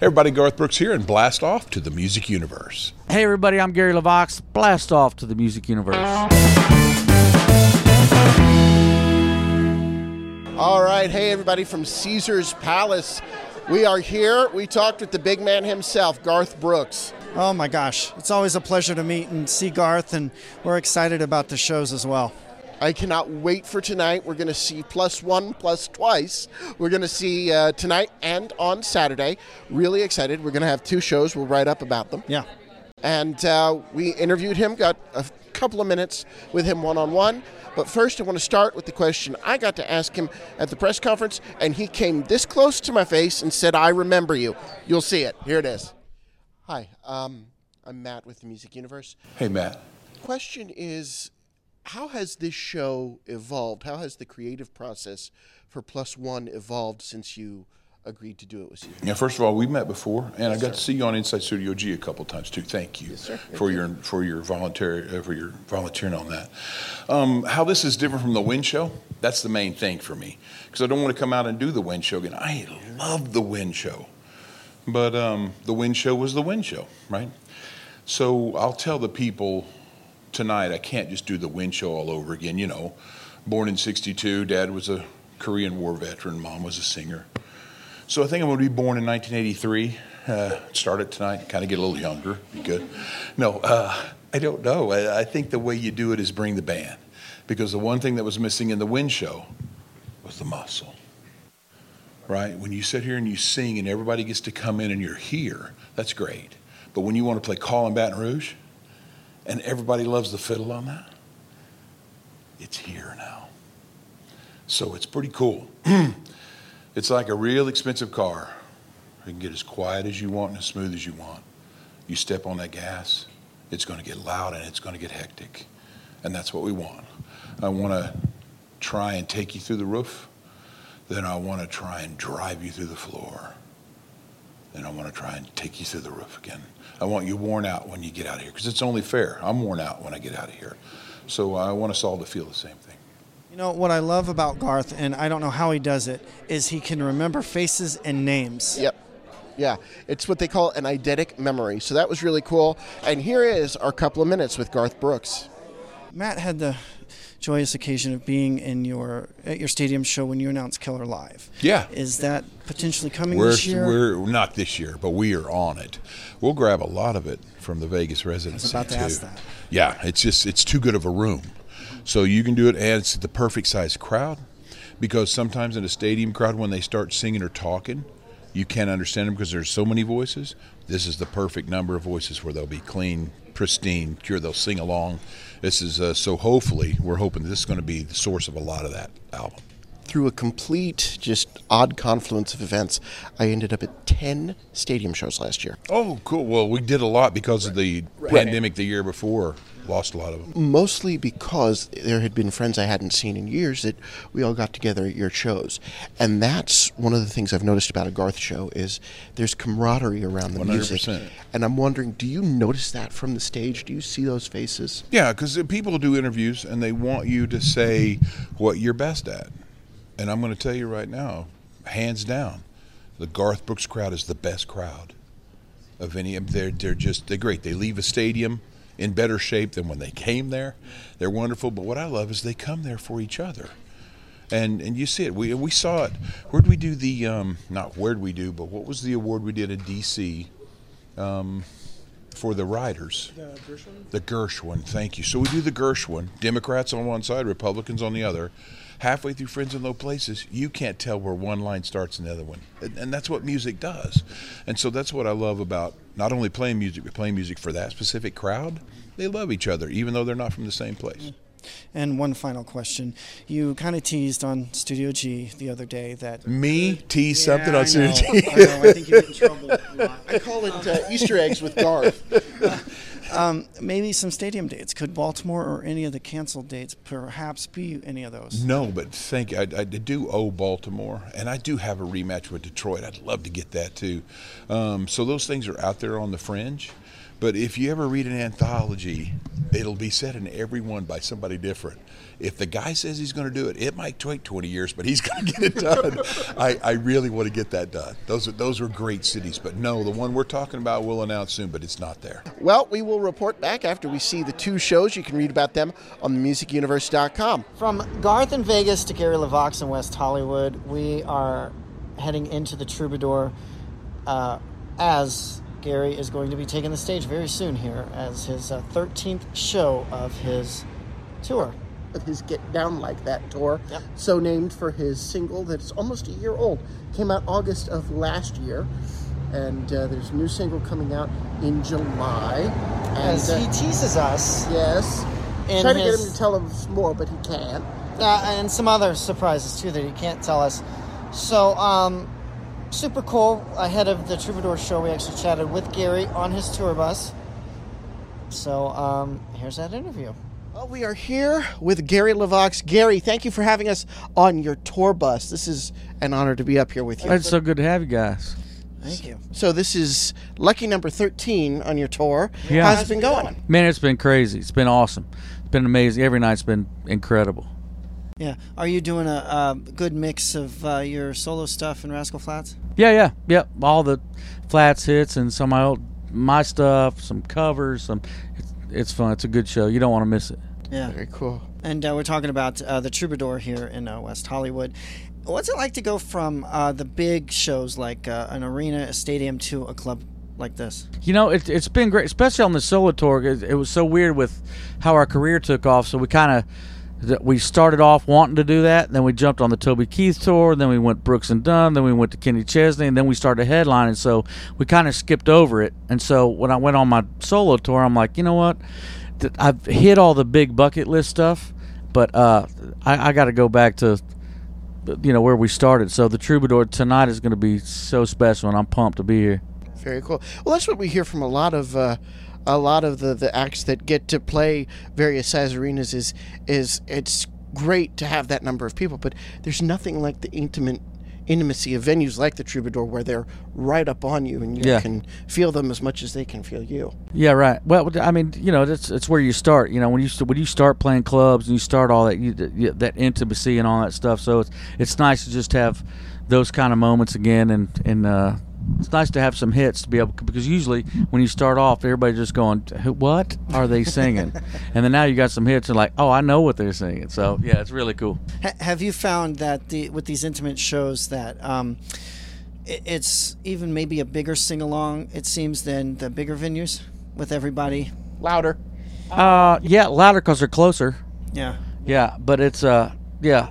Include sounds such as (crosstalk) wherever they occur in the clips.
Hey everybody, Garth Brooks here, and blast off to the music universe. Hey everybody, I'm Gary LeVox. Blast off to the music universe. All right, hey everybody from Caesar's Palace. We are here. We talked with the big man himself, Garth Brooks. Oh my gosh, it's always a pleasure to meet and see Garth, and we're excited about the shows as well. I cannot wait for tonight. We're going to see plus one, plus twice. We're going to see uh, tonight and on Saturday. Really excited. We're going to have two shows. We'll write up about them. Yeah. And uh, we interviewed him, got a couple of minutes with him one on one. But first, I want to start with the question I got to ask him at the press conference, and he came this close to my face and said, I remember you. You'll see it. Here it is. Hi, um, I'm Matt with the Music Universe. Hey Matt. Question is how has this show evolved? How has the creative process for Plus One evolved since you agreed to do it with you? Yeah, first of all, we met before, and I got to see you on Inside Studio G a couple times too. Thank you sir. for your for your voluntary uh, for your volunteering on that. Um, how this is different from the Wynn Show? That's the main thing for me because I don't want to come out and do the Wynn Show again. I love the Wynn Show, but um, the Wynn Show was the Wynn Show, right? So I'll tell the people tonight I can't just do the Wynn Show all over again. You know, born in '62, Dad was a Korean War veteran, Mom was a singer. So I think I'm going to be born in 1983. Uh, start it tonight, kind of get a little younger, be good. No, uh, I don't know. I, I think the way you do it is bring the band. Because the one thing that was missing in the Wynn Show was the muscle. Right? When you sit here and you sing and everybody gets to come in and you're here, that's great. But when you want to play Callin' Baton Rouge and everybody loves the fiddle on that, it's here now. So it's pretty cool. (clears throat) It's like a real expensive car. You can get as quiet as you want and as smooth as you want. You step on that gas, it's going to get loud and it's going to get hectic. And that's what we want. I want to try and take you through the roof. Then I want to try and drive you through the floor. Then I want to try and take you through the roof again. I want you worn out when you get out of here because it's only fair. I'm worn out when I get out of here. So uh, I want us all to feel the same thing. You know, what I love about Garth, and I don't know how he does it, is he can remember faces and names. Yep. Yeah, it's what they call an eidetic memory. So that was really cool. And here is our couple of minutes with Garth Brooks. Matt had the joyous occasion of being in your at your stadium show when you announce Killer Live. Yeah. Is that potentially coming We're, this year? we're not this year, but we are on it. We'll grab a lot of it from the Vegas residency about to too. ask that. Yeah, it's just it's too good of a room, so you can do it, and it's the perfect size crowd. Because sometimes in a stadium crowd, when they start singing or talking, you can't understand them because there's so many voices. This is the perfect number of voices where they'll be clean, pristine, cure. They'll sing along. This is uh, so. Hopefully, we're hoping this is going to be the source of a lot of that album. Through a complete, just odd confluence of events, I ended up at 10 stadium shows last year. Oh, cool. Well, we did a lot because of the pandemic the year before. Lost a lot of them. Mostly because there had been friends I hadn't seen in years that we all got together at your shows. And that's one of the things I've noticed about a Garth show is there's camaraderie around the music. 100%. And I'm wondering, do you notice that from the stage? Do you see those faces? Yeah, because people do interviews and they want you to say what you're best at. And I'm going to tell you right now, hands down, the Garth Brooks crowd is the best crowd of any. They're they're just they're great. They leave a stadium in better shape than when they came there. They're wonderful. But what I love is they come there for each other. And, and you see it. We, we saw it. Where'd we do the, um, not where'd we do, but what was the award we did in D.C. Um, for the riders? The Gershwin? The Gershwin, thank you. So we do the Gershwin, Democrats on one side, Republicans on the other. Halfway through Friends in Low Places, you can't tell where one line starts and the other one. And, and that's what music does. And so that's what I love about not only playing music, but playing music for that specific crowd. They love each other, even though they're not from the same place. And one final question. You kind of teased on Studio G the other day that. Me tease something on I Studio know, G. I know. I think you get in trouble a lot. I call it uh, Easter eggs with Garth. (laughs) Um, maybe some stadium dates. Could Baltimore or any of the canceled dates perhaps be any of those? No, but thank you. I, I do owe Baltimore, and I do have a rematch with Detroit. I'd love to get that too. Um, so those things are out there on the fringe. But if you ever read an anthology, it'll be said in every one by somebody different. If the guy says he's going to do it, it might take 20 years, but he's (laughs) going to get it done. I, I really want to get that done. Those are those are great cities, but no, the one we're talking about we'll announce soon, but it's not there. Well, we will report back after we see the two shows. You can read about them on themusicuniverse.com. From Garth in Vegas to Gary LeVox in West Hollywood, we are heading into the Troubadour uh, as Gary is going to be taking the stage very soon here as his uh, 13th show of his tour. Of his Get Down Like That tour, Yep. so named for his single that's almost a year old. Came out August of last year, and uh, there's a new single coming out in July. And, As uh, he teases us, yes, try to his- get him to tell us more, but he can't. uh, and some other surprises too that he can't tell us. So, um, super cool. Ahead of the Troubadour show, we actually chatted with Gary on his tour bus. So, um, here's that interview. Well, we are here with Gary LeVox. Gary, thank you for having us on your tour bus. This is an honor to be up here with you. It's so good to have you guys. Thank you. So this is lucky number 13 on your tour. Yeah. How's it been going? Man, it's been crazy. It's been awesome. It's been amazing. Every night's been incredible. Yeah. Are you doing a, a good mix of uh, your solo stuff and Rascal Flatts? Yeah, yeah, yeah. All the Flatts hits and some of my old, my stuff, some covers. Some. It's, it's fun. It's a good show. You don't want to miss it. Yeah. Very cool. And uh, we're talking about uh, the Troubadour here in uh, West Hollywood. What's it like to go from uh, the big shows like uh, an arena, a stadium, to a club like this? You know, it, it's been great, especially on the solo tour. It, it was so weird with how our career took off. So we kind of we started off wanting to do that, then we jumped on the Toby Keith tour, then we went Brooks and Dunn, then we went to Kenny Chesney, and then we started headlining. So we kind of skipped over it. And so when I went on my solo tour, I'm like, you know what? I've hit all the big bucket list stuff, but uh, I, I got to go back to you know where we started. So the Troubadour tonight is going to be so special, and I'm pumped to be here. Very cool. Well, that's what we hear from a lot of uh, a lot of the, the acts that get to play various size arenas. Is is it's great to have that number of people, but there's nothing like the intimate intimacy of venues like the Troubadour where they're right up on you and you Yeah. can feel them as much as they can feel you. Yeah, right. Well, I mean, you know, that's that's where you start. You know, when you when you start playing clubs and you start all that you, that intimacy and all that stuff. So it's it's nice to just have those kind of moments again, and and uh, it's nice to have some hits to be able because usually when you start off, everybody's just going, "What are they singing?" (laughs) and then now you got some hits and like, "Oh, I know what they're singing." So yeah, it's really cool. Ha- have you found that the with these intimate shows that um, i- it's even maybe a bigger sing along? It seems than the bigger venues with everybody. Louder. Uh, yeah, louder because they're closer. Yeah. Yeah, but it's uh, yeah,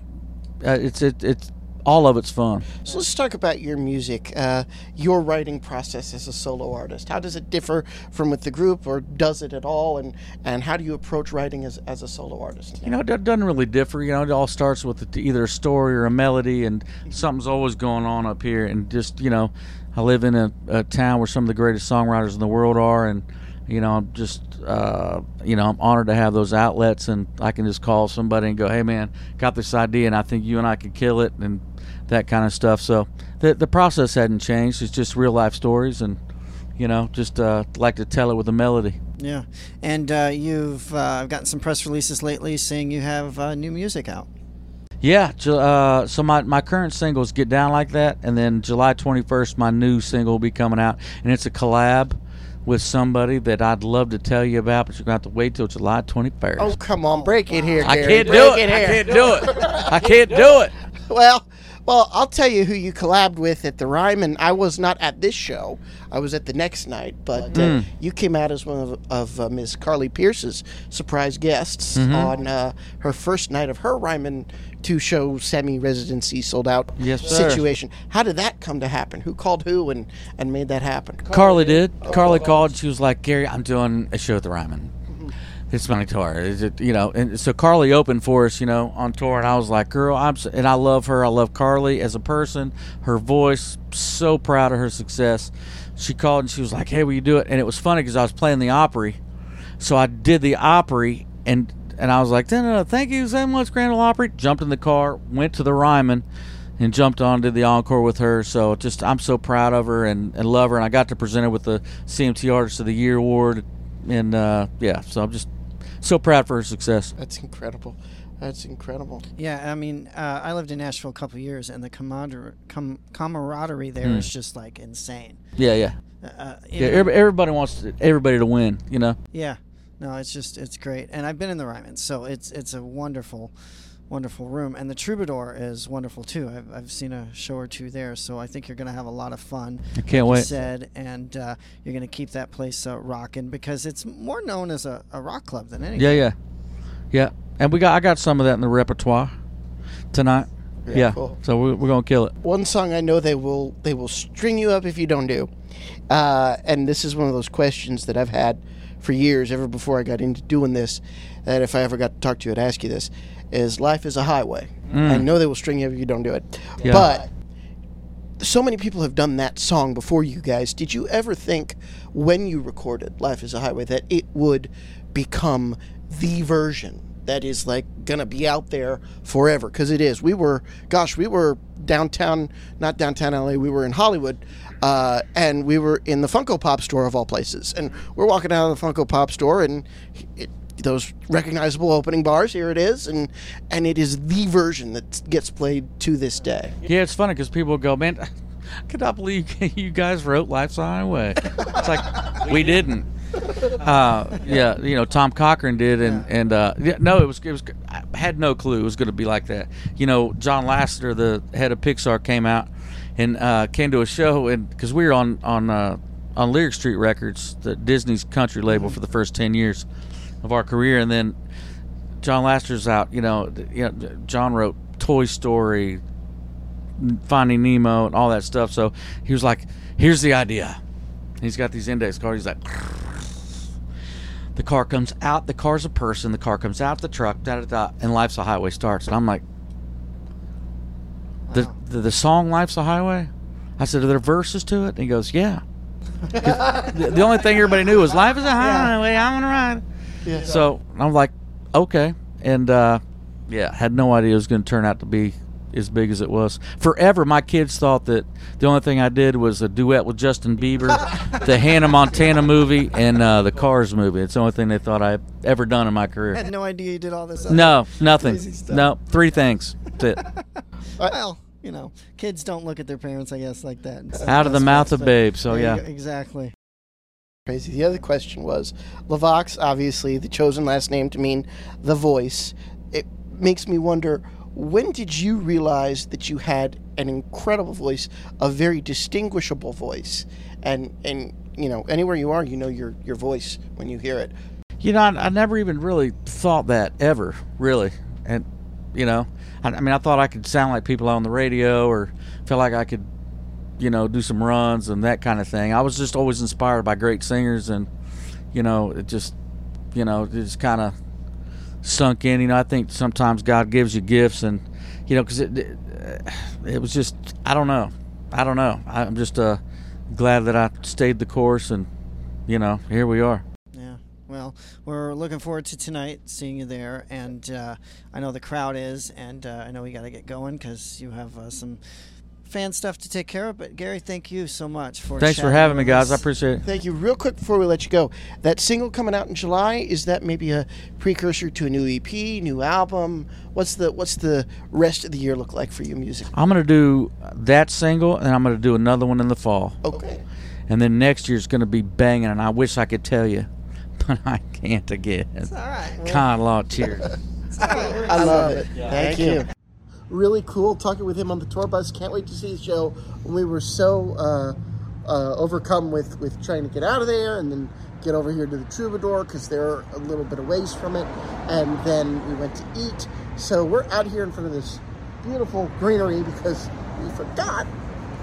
uh, it's it, it's all of it's fun. So let's talk about your music, uh, your writing process as a solo artist. How does it differ from with the group, or does it at all? And and how do you approach writing as, as a solo artist? You know, it doesn't really differ. You know, it all starts with either a story or a melody, and something's always going on up here. And just, you know, I live in a, a town where some of the greatest songwriters in the world are, and you know, I'm just, uh, you know, I'm honored to have those outlets, and I can just call somebody and go, "Hey, man, got this idea, and I think you and I could kill it," and that kind of stuff. So the the process hadn't changed. It's just real life stories, and you know, just uh, like to tell it with a melody. Yeah. And uh, you've uh, gotten some press releases lately saying you have uh, new music out. Yeah, uh, so my, my current singles Get Down Like That, and then July 21st, my new single will be coming out, and it's a collab with somebody that I'd love to tell you about, but you're going to have to wait till July 21st. Oh, come on, break it here, I can't do Break it. I can't do it. I can't do it. (laughs) Well, well, I'll tell you who you collabed with at the Ryman. I was not at this show. I was at the next night, but uh, you came out as one of, of uh, Ms. Carly Pearce's surprise guests on uh, her first night of her Ryman two-show semi-residency sold-out Yes, sir. situation. How did that come to happen? Who called who and, and made that happen? Carly did. Carly called. She was like, "Gary, I'm doing a show at the Ryman. It's my tour. Is it, you know?" And so Carly opened for us, you know, on tour, and I was like, "Girl, I'm," s- and I love her. I love Carly as a person. Her voice. So proud of her success. She called and she was like, "Hey, will you do it?" And it was funny because I was playing the Opry, so I did the Opry and. And I was like, no, no, no, thank you so much, Grand Ole Opry. Jumped in the car, went to the Ryman, and jumped on did the encore with her. So just I'm so proud of her and, and love her. And I got to present her with the CMT Artist of the Year award. And uh, yeah, so I'm just so proud for her success. That's incredible. That's incredible. Yeah, I mean, uh, I lived in Nashville a couple of years, and the camaraderie, com- camaraderie there is just like insane. Yeah, yeah, Uh, yeah. even- every- Everybody wants everybody to win. You know. Yeah, no, it's just it's great, and I've been in the Ryman, so it's it's a wonderful, wonderful room, and the Troubadour is wonderful too. I've, I've seen a show or two there, so I think you're gonna have a lot of fun. I can't like you wait. said, and uh, you're gonna keep that place uh, rocking because it's more known as a, a rock club than anything. Yeah, yeah, yeah. And we got I got some of that in the repertoire tonight. Very yeah. cool. So we're, we're gonna kill it. One song I know they will they will string you up if you don't do, uh, and this is one of those questions that I've had for years, ever before I got into doing this. That if I ever got to talk to you, I'd ask you this: Is life is a highway? I know they will string you if you don't do it, Yeah. but so many people have done that song before you guys. Did you ever think when you recorded Life is a Highway that it would become the version that is like gonna be out there forever? Because it is. We were, gosh, we were downtown, not downtown LA, we were in Hollywood. Uh, and we were in the Funko Pop store of all places. And we're walking out of the Funko Pop store, and it, those recognizable opening bars, here it is. And, and it is the version that gets played to this day. Yeah, it's funny because people go, man, (laughs) I could not believe (laughs) you guys wrote Life's a Highway. It's like (laughs) we didn't. Uh, yeah, you know, Tom Cochrane did, and and uh, yeah, no, it was it was. I had no clue it was going to be like that. You know, John Lasseter, the head of Pixar, came out and uh, came to a show, and because we were on on uh, on Lyric Street Records, the Disney's country label, for the first ten years of our career, and then John Lasseter's out. You know, you know, John wrote Toy Story, Finding Nemo and all that stuff. So he was like, "Here's the idea." He's got these index cards. He's like, (laughs) the car comes out. The car's a person. The car comes out of the truck. Da da da. And life's a highway starts. And I'm like, the the, the song "Life's a Highway." I said, "Are there verses to it?" And he goes, "Yeah." the, the only thing everybody knew was "Life is a (laughs) highway. I'm gonna ride." Yeah. So I'm like, okay, and uh, yeah, had no idea it was going to turn out to be as big as it was. Forever, my kids thought that the only thing I did was a duet with Justin Bieber, (laughs) the Hannah Montana movie, and uh, the Cars movie. It's the only thing they thought I'd ever done in my I career. had no idea you did all this. No, nothing. No, three things. That's it. (laughs) Well, you know, kids don't look at their parents, I guess, like that. Out of the mouth of babe. So yeah. exactly. Crazy. The other question was LeVox, obviously the chosen last name to mean the voice. It makes me wonder when did you realize that you had an incredible voice, a very distinguishable voice, and and you know anywhere you are, you know your your voice when you hear it. You know, I, I never even really thought that ever, really. And, you know, I, I mean, I thought I could sound like people on the radio or felt like I could, you know, do some runs and that kind of thing. I was just always inspired by great singers and, you know, it just, you know, it just kind of sunk in. You know, I think sometimes God gives you gifts and, you know, because it, it, it was just, I don't know. I don't know. I'm just uh, glad that I stayed the course and, you know, here we are. Yeah. Well, we're looking forward to tonight, seeing you there, and uh, I know the crowd is, and uh, I know we got to get going because you have uh, some fan stuff to take care of. But Gary, thank you so much for Thanks for having me, guys. I appreciate it. Thank you. Real quick before we let you go, that single coming out in July is that maybe a precursor to a new EP, new album? What's the what's the rest of the year look like for you music? I'm gonna do that single, and I'm gonna do another one in the fall, Okay. and then next year's gonna be banging. And I wish I could tell you, (laughs) but I can't again. It's All right. Well, Kind of lot (laughs) cheers. I love it. Thank, you. Really cool talking with him on the tour bus. Can't wait to see the show. We were so uh, uh, overcome with, with trying to get out of there and then get over here to the Troubadour because they're a little bit of ways from it. And then we went to eat. So we're out here in front of this beautiful greenery because we forgot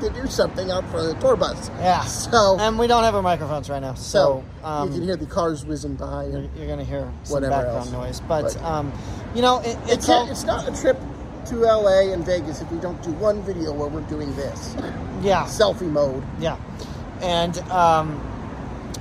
to do something out front of the tour bus. Yeah. So, And we don't have our microphones right now, so, so, um, you can hear the cars whizzing by. you're, you're going to hear some background else. noise. But, But- um, you know, it, it it's all, it's not a trip to LA and Vegas if we don't do one video where we're doing this yeah. selfie mode. Yeah, and um,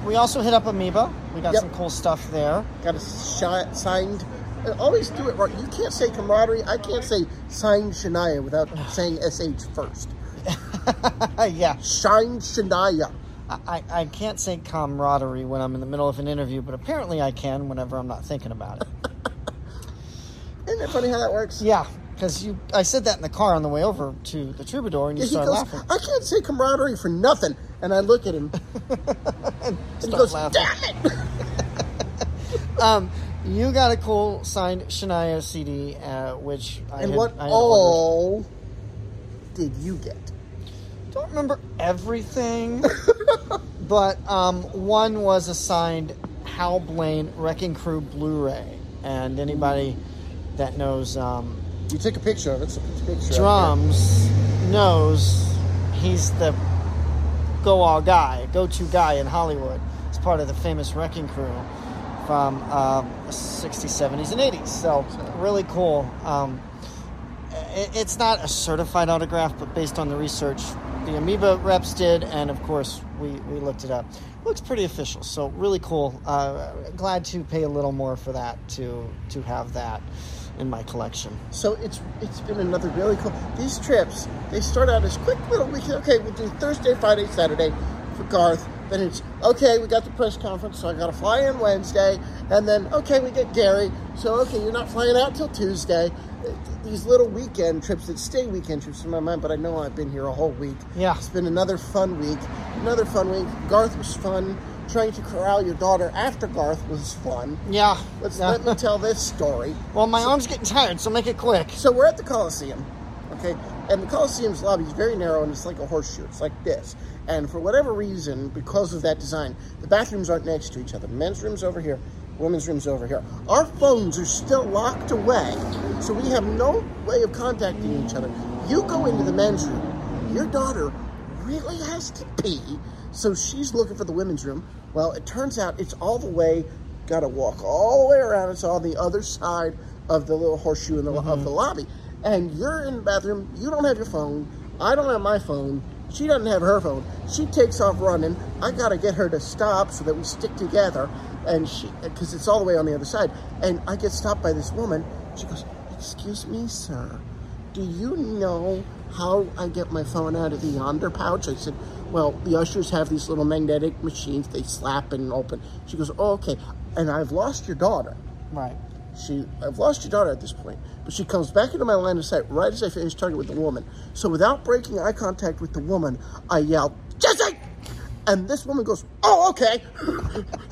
we also hit up Amoeba. We got Yep. some cool stuff there. Got a shi- signed I always do it right. You can't say camaraderie. I can't say signed Shania without (sighs) saying sh first. (laughs) yeah. Shine Shania. I- I can't say camaraderie when I'm in the middle of an interview, but apparently I can whenever I'm not thinking about it. (laughs) Isn't it funny how that works? yeah, because you, I said that in the car on the way over to the Troubadour, and you Yeah, started goes, laughing. I can't say camaraderie for nothing. And I look at him (laughs) and he goes, laughing. damn it. (laughs) Um, you got a cool signed Shania CD, uh, which I And had, what I had ordered. all did you get? don't remember everything, (laughs) but um, one was a signed Hal Blaine Wrecking Crew Blu-ray, and anybody that knows um, You took a picture of it, so picture drums knows he's the go-all guy, go-to guy in Hollywood. He's part of the famous Wrecking Crew from um, 60s, 70s, and 80s. So really cool. Um, it, it's not a certified autograph, but based on the research the Amoeba reps did, and of course we, we looked it up. Looks pretty official, so really cool. Uh, glad to pay a little more for that to to have that in my collection. So it's it's been another really cool. These trips they start out as quick little weekends. Okay, we'll do Thursday, Friday, Saturday for Garth. Then it's okay. We got the press conference, so I got to fly in Wednesday, and then okay, we get Gary. So okay, you're not flying out till Tuesday. These little weekend trips that stay weekend trips in my mind, but I know I've been here a whole week. Yeah. It's been another fun week. Another fun week. Garth was fun. Trying to corral your daughter after Garth was fun. Yeah. Let's yeah. let me tell this story. Well, my arm's getting tired, so make it quick. So we're at the Colosseum, okay, and the Colosseum's lobby is very narrow and it's like a horseshoe. It's like this. And for whatever reason, because of that design, the bathrooms aren't next to each other. Men's room's over here, women's room's over here. Our phones are still locked away, so we have no way of contacting each other. You go into the men's room, your daughter really has to pee, so she's looking for the women's room. Well, it turns out it's all the way, got to walk all the way around. It's on the other side of the little horseshoe in the, of the mm-hmm. lobby. And you're in the bathroom, you don't have your phone, I don't have my phone, she doesn't have her phone. She takes off running. I got to get her to stop so that we stick together. And she, because it's all the way on the other side. And I get stopped by this woman. She goes, Excuse me, sir. Do you know how I get my phone out of the Yondr pouch? I said, Well, the ushers have these little magnetic machines. They slap and open. She goes, Oh, okay. And I've lost your daughter. Right. She, I've lost your daughter at this point, but she comes back into my line of sight right as I finish talking with the woman. So without breaking eye contact with the woman, I yell, Jesse! And this woman goes, Oh, okay.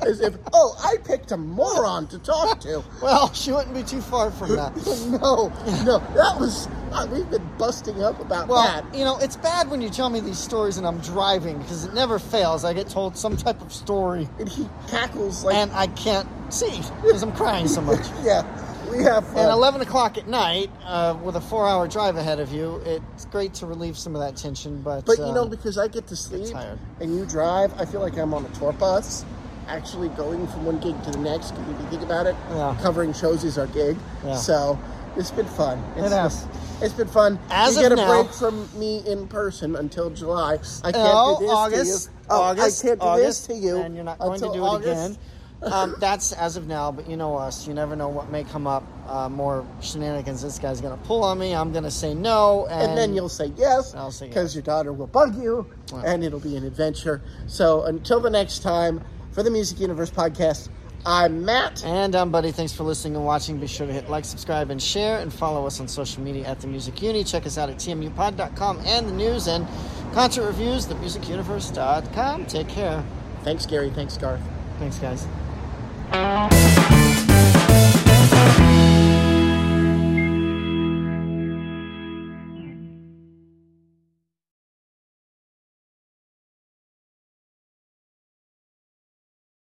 (laughs) as if, oh, I picked a moron to talk to. Well, she wouldn't be too far from that. (laughs) no, no, that was, uh, we've been busting up about Well, that. you know, it's bad when you tell me these stories and I'm driving because it never fails. I get told some type of story And he cackles like, and I can't see because I'm crying so much. (laughs) yeah, we have fun. And 11 o'clock at night, uh, with a four hour drive ahead of you, it's great to relieve some of that tension. But, But you know, um, because I get to sleep and you drive, I feel like I'm on a tour bus, actually going from one gig to the next. If you think about it, Yeah. covering shows is our gig. Yeah. So it's been fun. It's, has. It's been fun. As you get a now- break from me in person until July. I can't Oh, do this August, to you. Oh, August, I can't do August, this to you. and you're not going to do it again. Um, that's as of now, but you know us. You never know what may come up. Uh, more shenanigans. This guy's going to pull on me. I'm going to say no, and, And then you'll say yes I'll say because yes. your daughter will bug you, Wow. and it'll be an adventure. So until the next time, for the Music Universe podcast, I'm Matt. And I'm Buddy. Thanks for listening and watching. Be sure to hit like, subscribe, and share, and follow us on social media at The Music Uni. Check us out at tmupod.com and the news and concert reviews, themusicuniverse.com. Take care. Thanks, Gary. Thanks, Garth. Thanks, guys.